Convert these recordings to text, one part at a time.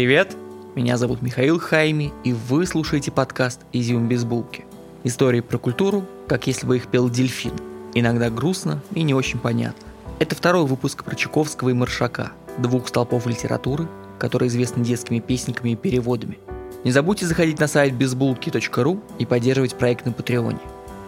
Привет, меня зовут Михаил Хайми, и вы слушаете подкаст «Изюм без булки». Истории про культуру, как если бы их пел дельфин. Иногда грустно и не очень понятно. Это второй выпуск про Чуковского и Маршака, двух столпов литературы, которые известны детскими песенками и переводами. Не забудьте заходить на сайт безбулки.ру и поддерживать проект на Патреоне.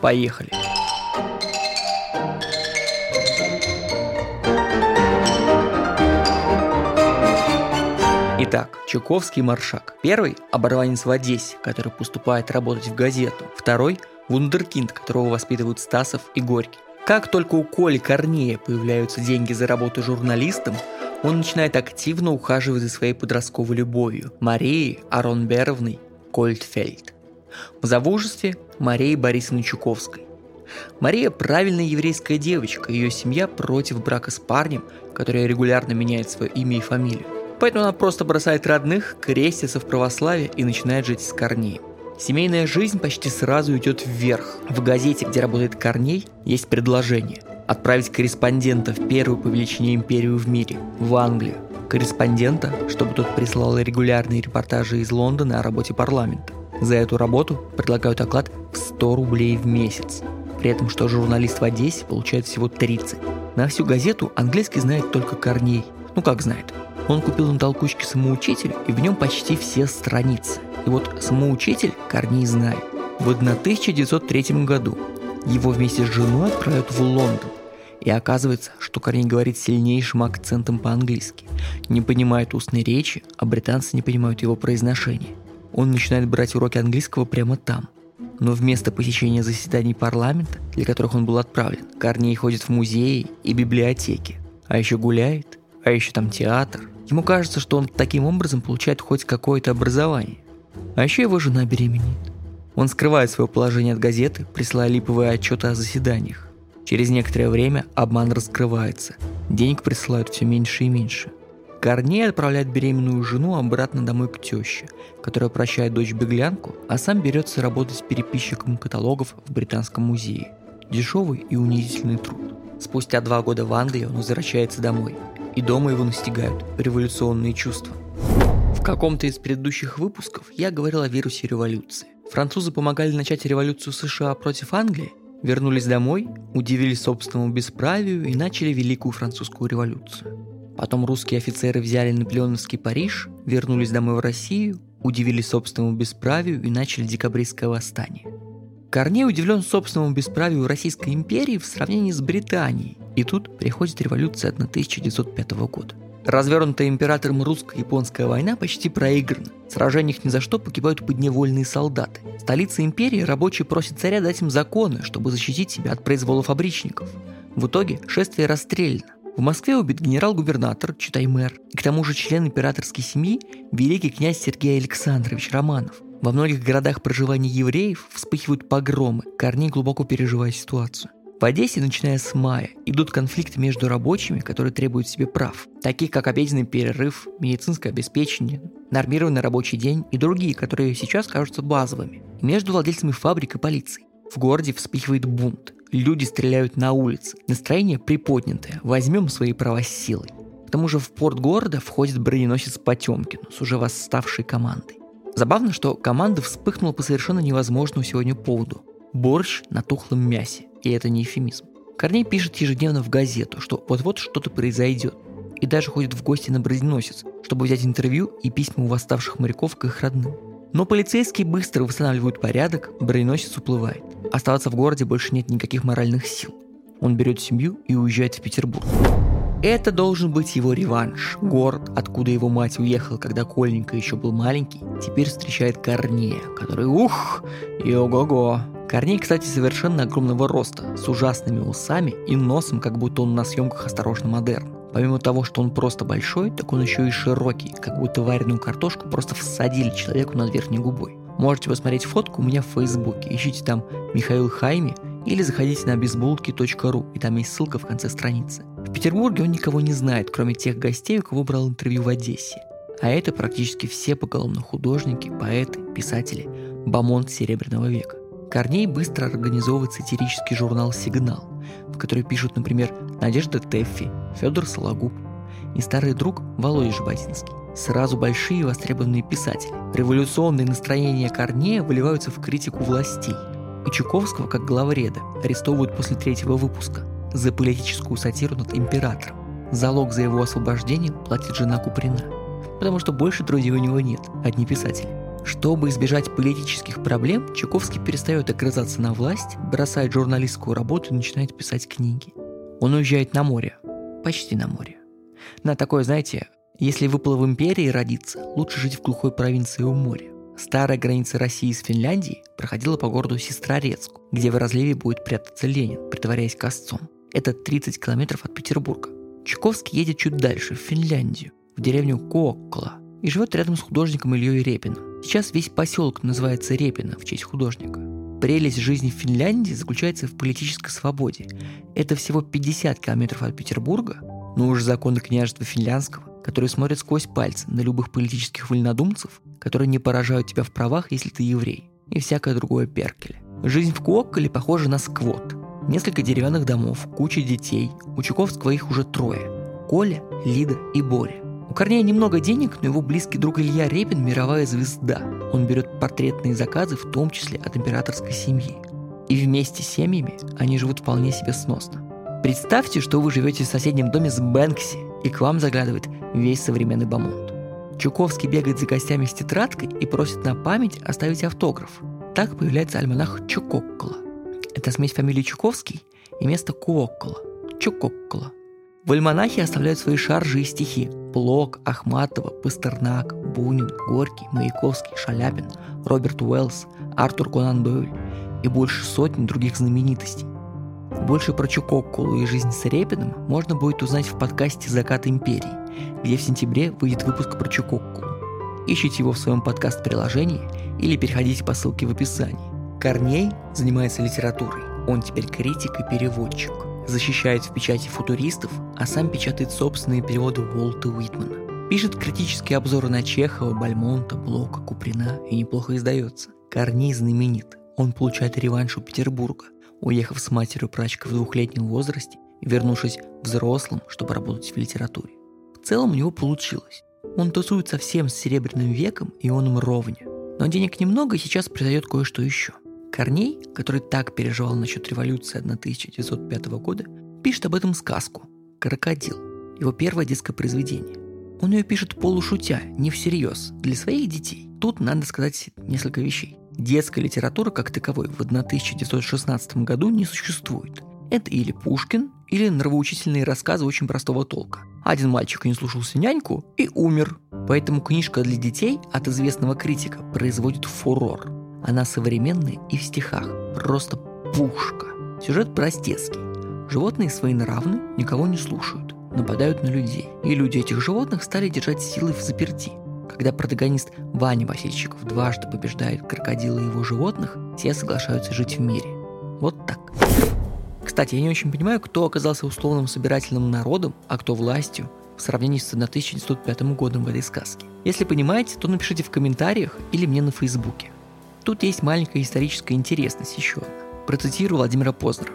Поехали! Итак, Чуковский Маршак. Первый – оборванец в Одессе, который поступает работать в газету. Второй – вундеркинд, которого воспитывают Стасов и Горький. Как только у Коли Корнея появляются деньги за работу журналистом, он начинает активно ухаживать за своей подростковой любовью – Марией Аронберовной Кольтфельд. В замужестве Марии Борисовны Чуковской. Мария – правильная еврейская девочка, ее семья против брака с парнем, который регулярно меняет свое имя и фамилию. Поэтому она просто бросает родных, крестится в православие и начинает жить с Корнеем. Семейная жизнь почти сразу идет вверх. В газете, где работает Корней, есть предложение отправить корреспондента в первую по величине империю в мире, в Англию. Корреспондента, чтобы тот прислал регулярные репортажи из Лондона о работе парламента. За эту работу предлагают оклад в 100 рублей в месяц. При этом, что журналист в Одессе получает всего 30. На всю газету английский знает только Корней. Ну как знает, он купил на толкучке самоучитель, и в нем почти все страницы. И вот самоучитель Корней знает. В 1903 году его вместе с женой отправят в Лондон. И оказывается, что Корней говорит сильнейшим акцентом по-английски. Не понимает устной речи, а британцы не понимают его произношения. Он начинает брать уроки английского прямо там. Но вместо посещения заседаний парламента, для которых он был отправлен, Корней ходит в музеи и библиотеки. А еще гуляет, а еще там театр, Ему кажется, что он таким образом получает хоть какое-то образование. А еще его жена беременеет. Он скрывает свое положение от газеты, присылая липовые отчеты о заседаниях. Через некоторое время обман раскрывается. Денег присылают все меньше и меньше. Корней отправляет беременную жену обратно домой к теще, которая прощает дочь-беглянку, а сам берется работать переписчиком каталогов в Британском музее. Дешевый и унизительный труд. Спустя два года в Англии он возвращается домой – и дома его настигают революционные чувства. В каком-то из предыдущих выпусков я говорил о вирусе революции. Французы помогали начать революцию США против Англии, вернулись домой, удивились собственному бесправию и начали Великую Французскую революцию. Потом русские офицеры взяли Наполеоновский Париж, вернулись домой в Россию, удивились собственному бесправию и начали декабристское восстание. Корней удивлен собственному бесправию Российской империи в сравнении с Британией, и тут приходит революция 1905 года. Развернутая императором русско-японская война почти проиграна. В сражениях ни за что погибают подневольные солдаты. Столица империи рабочие просят царя дать им законы, чтобы защитить себя от произвола фабричников. В итоге шествие расстреляно. В Москве убит генерал-губернатор, читай мэр, и к тому же член императорской семьи великий князь Сергей Александрович Романов. Во многих городах проживания евреев вспыхивают погромы, Корней глубоко переживая ситуацию. В Одессе, начиная с мая, идут конфликты между рабочими, которые требуют себе прав, таких как обеденный перерыв, медицинское обеспечение, нормированный рабочий день и другие, которые сейчас кажутся базовыми, между владельцами фабрик и полицией. В городе вспыхивает бунт, люди стреляют на улице, настроение приподнятое, возьмем свои права силой. К тому же в порт города входит броненосец Потемкин с уже восставшей командой. Забавно, что команда вспыхнула по совершенно невозможному сегодня поводу. Борщ на тухлом мясе. И это не эфемизм. Корней пишет ежедневно в газету, что вот-вот что-то произойдет. И даже ходит в гости на броненосец, чтобы взять интервью и письма у восставших моряков к их родным. Но полицейские быстро восстанавливают порядок, броненосец уплывает. Оставаться в городе больше нет никаких моральных сил. Он берет семью и уезжает в Петербург. Это должен быть его реванш. Город, откуда его мать уехала, когда Кольненько еще был маленький, теперь встречает Корнея, который ух, и ого-го. Корней, кстати, совершенно огромного роста, с ужасными усами и носом, как будто он на съемках «Осторожно, модерн». Помимо того, что он просто большой, так он еще и широкий, как будто вареную картошку просто всадили человеку над верхней губой. Можете посмотреть фотку у меня в Фейсбуке, ищите там Михаил Хайми или заходите на безбулки.ру, и там есть ссылка в конце страницы. В Петербурге он никого не знает, кроме тех гостей, у кого брал интервью в Одессе. А это практически все поголовно художники, поэты, писатели, бомонд Серебряного века. Корней быстро организовывает сатирический журнал «Сигнал», в который пишут, например, Надежда Теффи, Федор Сологуб и старый друг Володя Жаботинский. сразу большие востребованные писатели. Революционные настроения Корнея выливаются в критику властей. И Чуковского, как главреда, арестовывают после третьего выпуска за политическую сатиру над императором. Залог за его освобождение платит жена Куприна, потому что больше друзей у него нет, одни писатели. Чтобы избежать политических проблем, Чуковский перестает огрызаться на власть, бросает журналистскую работу и начинает писать книги. Он уезжает на море. Почти на море. На такое, знаете, если выпало в империи родиться, лучше жить в глухой провинции у моря. Старая граница России с Финляндией проходила по городу Сестрорецку, где в разливе будет прятаться Ленин, притворяясь косцом. Это 30 километров от Петербурга. Чуковский едет чуть дальше, в Финляндию, в деревню Кооккола, и живет рядом с художником Ильей Репиным. Сейчас весь поселок называется Репино в честь художника. Прелесть жизни в Финляндии заключается в политической свободе. Это всего 50 километров от Петербурга, но уже законы княжества финляндского, которые смотрят сквозь пальцы на любых политических вольнодумцев, которые не поражают тебя в правах, если ты еврей, и всякое другое перкеле. Жизнь в Куокколе похожа на сквот. Несколько деревянных домов, куча детей, у Чуковского их уже трое. Коля, Лида и Боря. У Корнея немного денег, но его близкий друг Илья Репин – мировая звезда. Он берет портретные заказы, в том числе от императорской семьи. И вместе с семьями они живут вполне себе сносно. Представьте, что вы живете в соседнем доме с Бэнкси, и к вам заглядывает весь современный бомонд. Чуковский бегает за гостями с тетрадкой и просит на память оставить автограф. Так появляется альманах Чукоккола. Это смесь фамилии Чуковский и место Куоккола – Чукоккола. В альманахе оставляют свои шаржи и стихи Блок, Ахматова, Пастернак, Бунин, Горький, Маяковский, Шаляпин, Роберт Уэллс, Артур Конан Дойль и больше сотни других знаменитостей. Больше про Чукоккулу и жизнь с Репиным можно будет узнать в подкасте «Закат империи», где в сентябре выйдет выпуск про Чукоккулу. Ищите его в своем подкаст-приложении или переходите по ссылке в описании. Корней занимается литературой. Он теперь критик и переводчик защищает в печати футуристов, а сам печатает собственные переводы Уолта Уитмана. Пишет критические обзоры на Чехова, Бальмонта, Блока, Куприна и неплохо издается. Корней знаменит. Он получает реванш у Петербурга, уехав с матерью прачкой в двухлетнем возрасте вернувшись взрослым, чтобы работать в литературе. В целом у него получилось. Он тусует совсем с Серебряным веком и он им ровня. Но денег немного, и сейчас произойдет кое-что еще – Корней, который так переживал насчет революции 1905 года, пишет об этом сказку «Крокодил», его первое детское произведение. Он ее пишет полушутя, не всерьез, для своих детей. Тут надо сказать несколько вещей. Детская литература как таковой в 1916 году не существует. Это или Пушкин, или нравоучительные рассказы очень простого толка. Один мальчик не слушался няньку и умер. Поэтому книжка для детей от известного критика производит фурор. Она современная и в стихах. Просто пушка. Сюжет простецкий. Животные свои нравны, никого не слушают. Нападают на людей. И люди этих животных стали держать силой в заперти. Когда протагонист Ваня Васильчиков дважды побеждает крокодила и его животных, все соглашаются жить в мире. Вот так. Кстати, я не очень понимаю, кто оказался условным собирательным народом, а кто властью в сравнении с 1905 годом в этой сказке. Если понимаете, то напишите в комментариях или мне на фейсбуке. Тут есть маленькая историческая интересность еще одна. Процитирую Владимира Познера.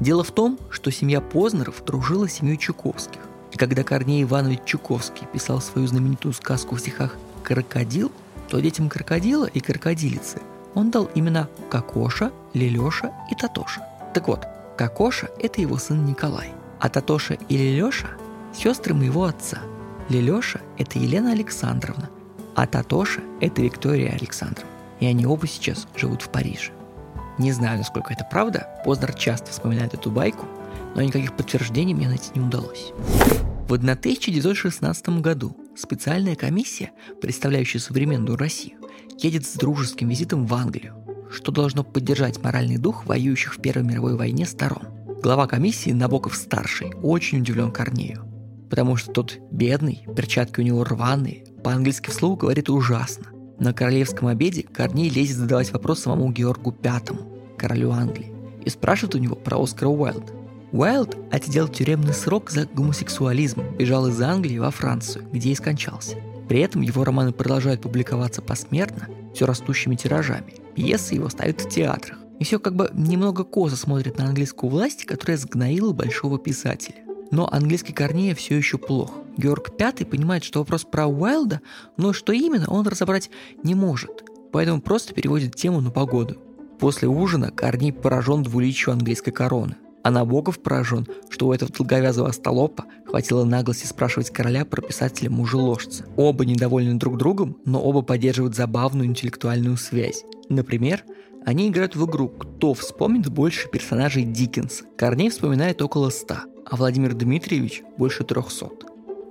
Дело в том, что семья Познеров дружила с семьей Чуковских. И когда Корней Иванович Чуковский писал свою знаменитую сказку в стихах «Крокодил», то детям крокодила и крокодилицы он дал имена Кокоша, Лелеша и Татоша. Так вот, Кокоша – это его сын Николай, а Татоша и Лелеша – сестры моего отца. Лелеша – это Елена Александровна, а Татоша – это Виктория Александровна и они оба сейчас живут в Париже. Не знаю, насколько это правда, Познер часто вспоминает эту байку, но никаких подтверждений мне найти не удалось. В 1916 году специальная комиссия, представляющая современную Россию, едет с дружеским визитом в Англию, что должно поддержать моральный дух воюющих в Первой мировой войне сторон. Глава комиссии Набоков-старший очень удивлен Корнею, потому что тот бедный, перчатки у него рваные, по-английски вслух говорит ужасно. На королевском обеде Корней лезет задавать вопрос самому Георгу Пятому, королю Англии, и спрашивает у него про Оскара Уайлда. Уайлд отсидел тюремный срок за гомосексуализм, бежал из Англии во Францию, где и скончался. При этом его романы продолжают публиковаться посмертно, все растущими тиражами. Пьесы его ставят в театрах. И все как бы немного косо смотрит на английскую власть, которая сгноила большого писателя. Но английский Корнея все еще плох. Георг V понимает, что вопрос про Уайлда, но что именно, он разобрать не может, поэтому просто переводит тему на погоду. После ужина Корней поражен двуличию английской короны, а Набоков поражен, что у этого долговязого остолопа хватило наглости спрашивать короля про писателя мужеложца. Оба недовольны друг другом, но оба поддерживают забавную интеллектуальную связь. Например, они играют в игру «Кто вспомнит больше персонажей Диккенса?». Корней вспоминает около 100, а Владимир Дмитриевич больше 300.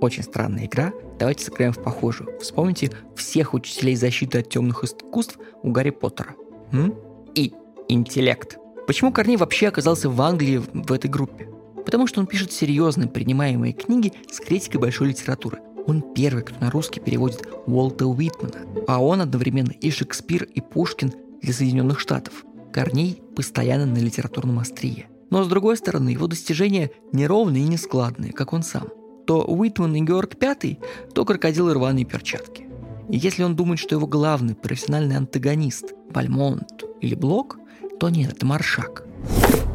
Очень странная игра, давайте сыграем в похожую. Вспомните всех учителей защиты от темных искусств у Гарри Поттера. М? И интеллект. Почему Корней вообще оказался в Англии в этой группе? Потому что он пишет серьезные принимаемые книги с критикой большой литературы. Он первый, кто на русский переводит Уолта Уитмана, а он одновременно и Шекспир, и Пушкин для Соединенных Штатов. Корней постоянно на литературном острие. Но с другой стороны, его достижения неровные и нескладные, как он сам. То Уитман и Георг Пятый, то крокодилы рваные перчатки. И если он думает, что его главный профессиональный антагонист – Бальмонт или Блок, то нет, это Маршак.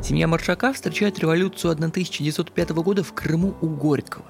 Семья Маршака встречает революцию 1905 года в Крыму у Горького.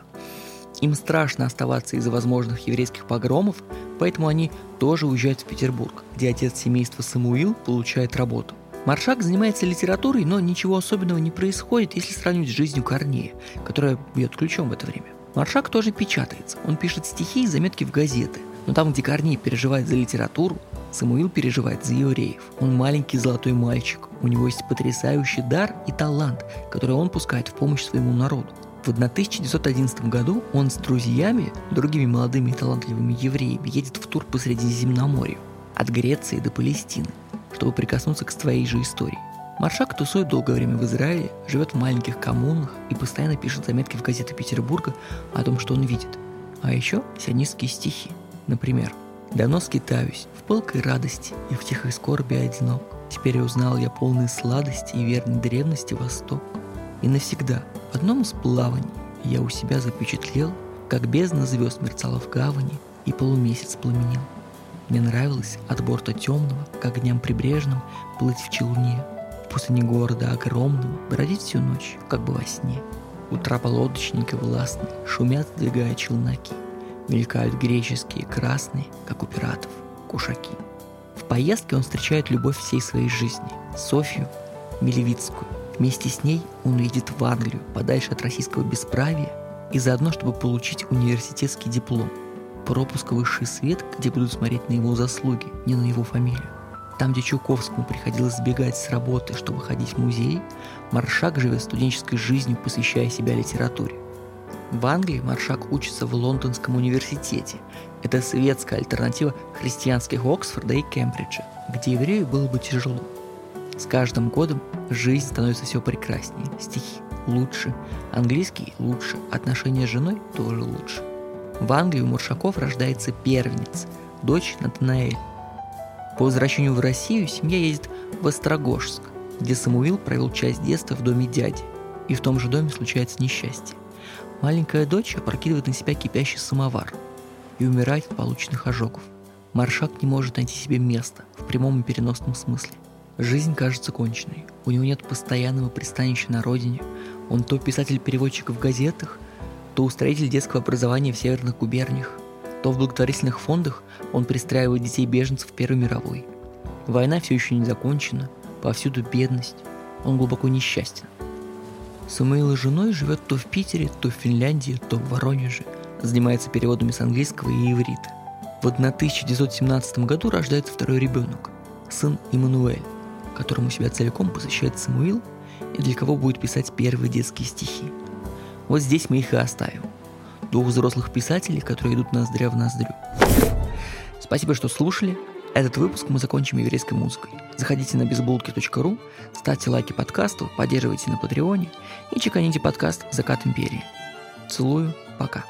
Им страшно оставаться из-за возможных еврейских погромов, поэтому они тоже уезжают в Петербург, где отец семейства Самуил получает работу. Маршак занимается литературой, но ничего особенного не происходит, если сравнивать с жизнью Корнея, которая бьет ключом в это время. Маршак тоже печатается. Он пишет стихи и заметки в газеты. Но там, где Корней переживает за литературу, Самуил переживает за евреев. Он маленький золотой мальчик. У него есть потрясающий дар и талант, который он пускает в помощь своему народу. В 1911 году он с друзьями, другими молодыми и талантливыми евреями, едет в тур по Средиземноморью, от Греции до Палестины, чтобы прикоснуться к своей же истории. Маршак тусует долгое время в Израиле, живет в маленьких коммунах и постоянно пишет заметки в газеты Петербурга о том, что он видит. А еще сионистские стихи. Например, «Давно скитаюсь, в пылкой радости и в тихой скорби одинок. Теперь узнал я полные сладости и верной древности Восток. И навсегда в одном из плаваний я у себя запечатлел, как бездна звезд мерцала в гавани и полумесяц пламенел. Мне нравилось от борта темного, как дням прибрежным, плыть в челне, в пустыне города огромного, бродить всю ночь, как бы во сне. Утра полодочника властные шумят, сдвигая челноки. Мелькают греческие, красные, как у пиратов, кушаки. В поездке он встречает любовь всей своей жизни – Софию Милевицкую, Вместе с ней он едет в Англию, подальше от российского бесправия, и заодно, чтобы получить университетский диплом. Пропуск в высший свет, где будут смотреть на его заслуги, не на его фамилию. Там, где Чуковскому приходилось сбегать с работы, чтобы ходить в музей, Маршак живет студенческой жизнью, посвящая себя литературе. В Англии Маршак учится в Лондонском университете. Это светская альтернатива христианских Оксфорда и Кембриджа, где еврею было бы тяжело – с каждым годом жизнь становится все прекраснее, стихи лучше, английский лучше, отношения с женой тоже лучше. В Англии у Муршаков рождается первенец, дочь Натанаэль. По возвращению в Россию семья едет в Острогожск, где Самуил провел часть детства в доме дяди. И в том же доме случается несчастье. Маленькая дочь опрокидывает на себя кипящий самовар и умирает от полученных ожогов. Маршак не может найти себе места в прямом и переносном смысле – Жизнь кажется конченной. У него нет постоянного пристанища на родине. Он то писатель-переводчик в газетах, то устроитель детского образования в северных губерниях, то в благотворительных фондах он пристраивает детей беженцев Первой мировой. Война все еще не закончена, повсюду бедность, он глубоко несчастен. С женой живет то в Питере, то в Финляндии, то в Воронеже, занимается переводами с английского и иврита. В 1917 году рождается второй ребенок, сын Иммануэль которому себя целиком посвящает Самуил и для кого будет писать первые детские стихи. Вот здесь мы их и оставим. Двух взрослых писателей, которые идут ноздря в ноздрю. Спасибо, что слушали. Этот выпуск мы закончим еврейской музыкой. Заходите на безбулки.ру, ставьте лайки подкасту, поддерживайте на Патреоне и чеканите подкаст «Закат империи». Целую, пока.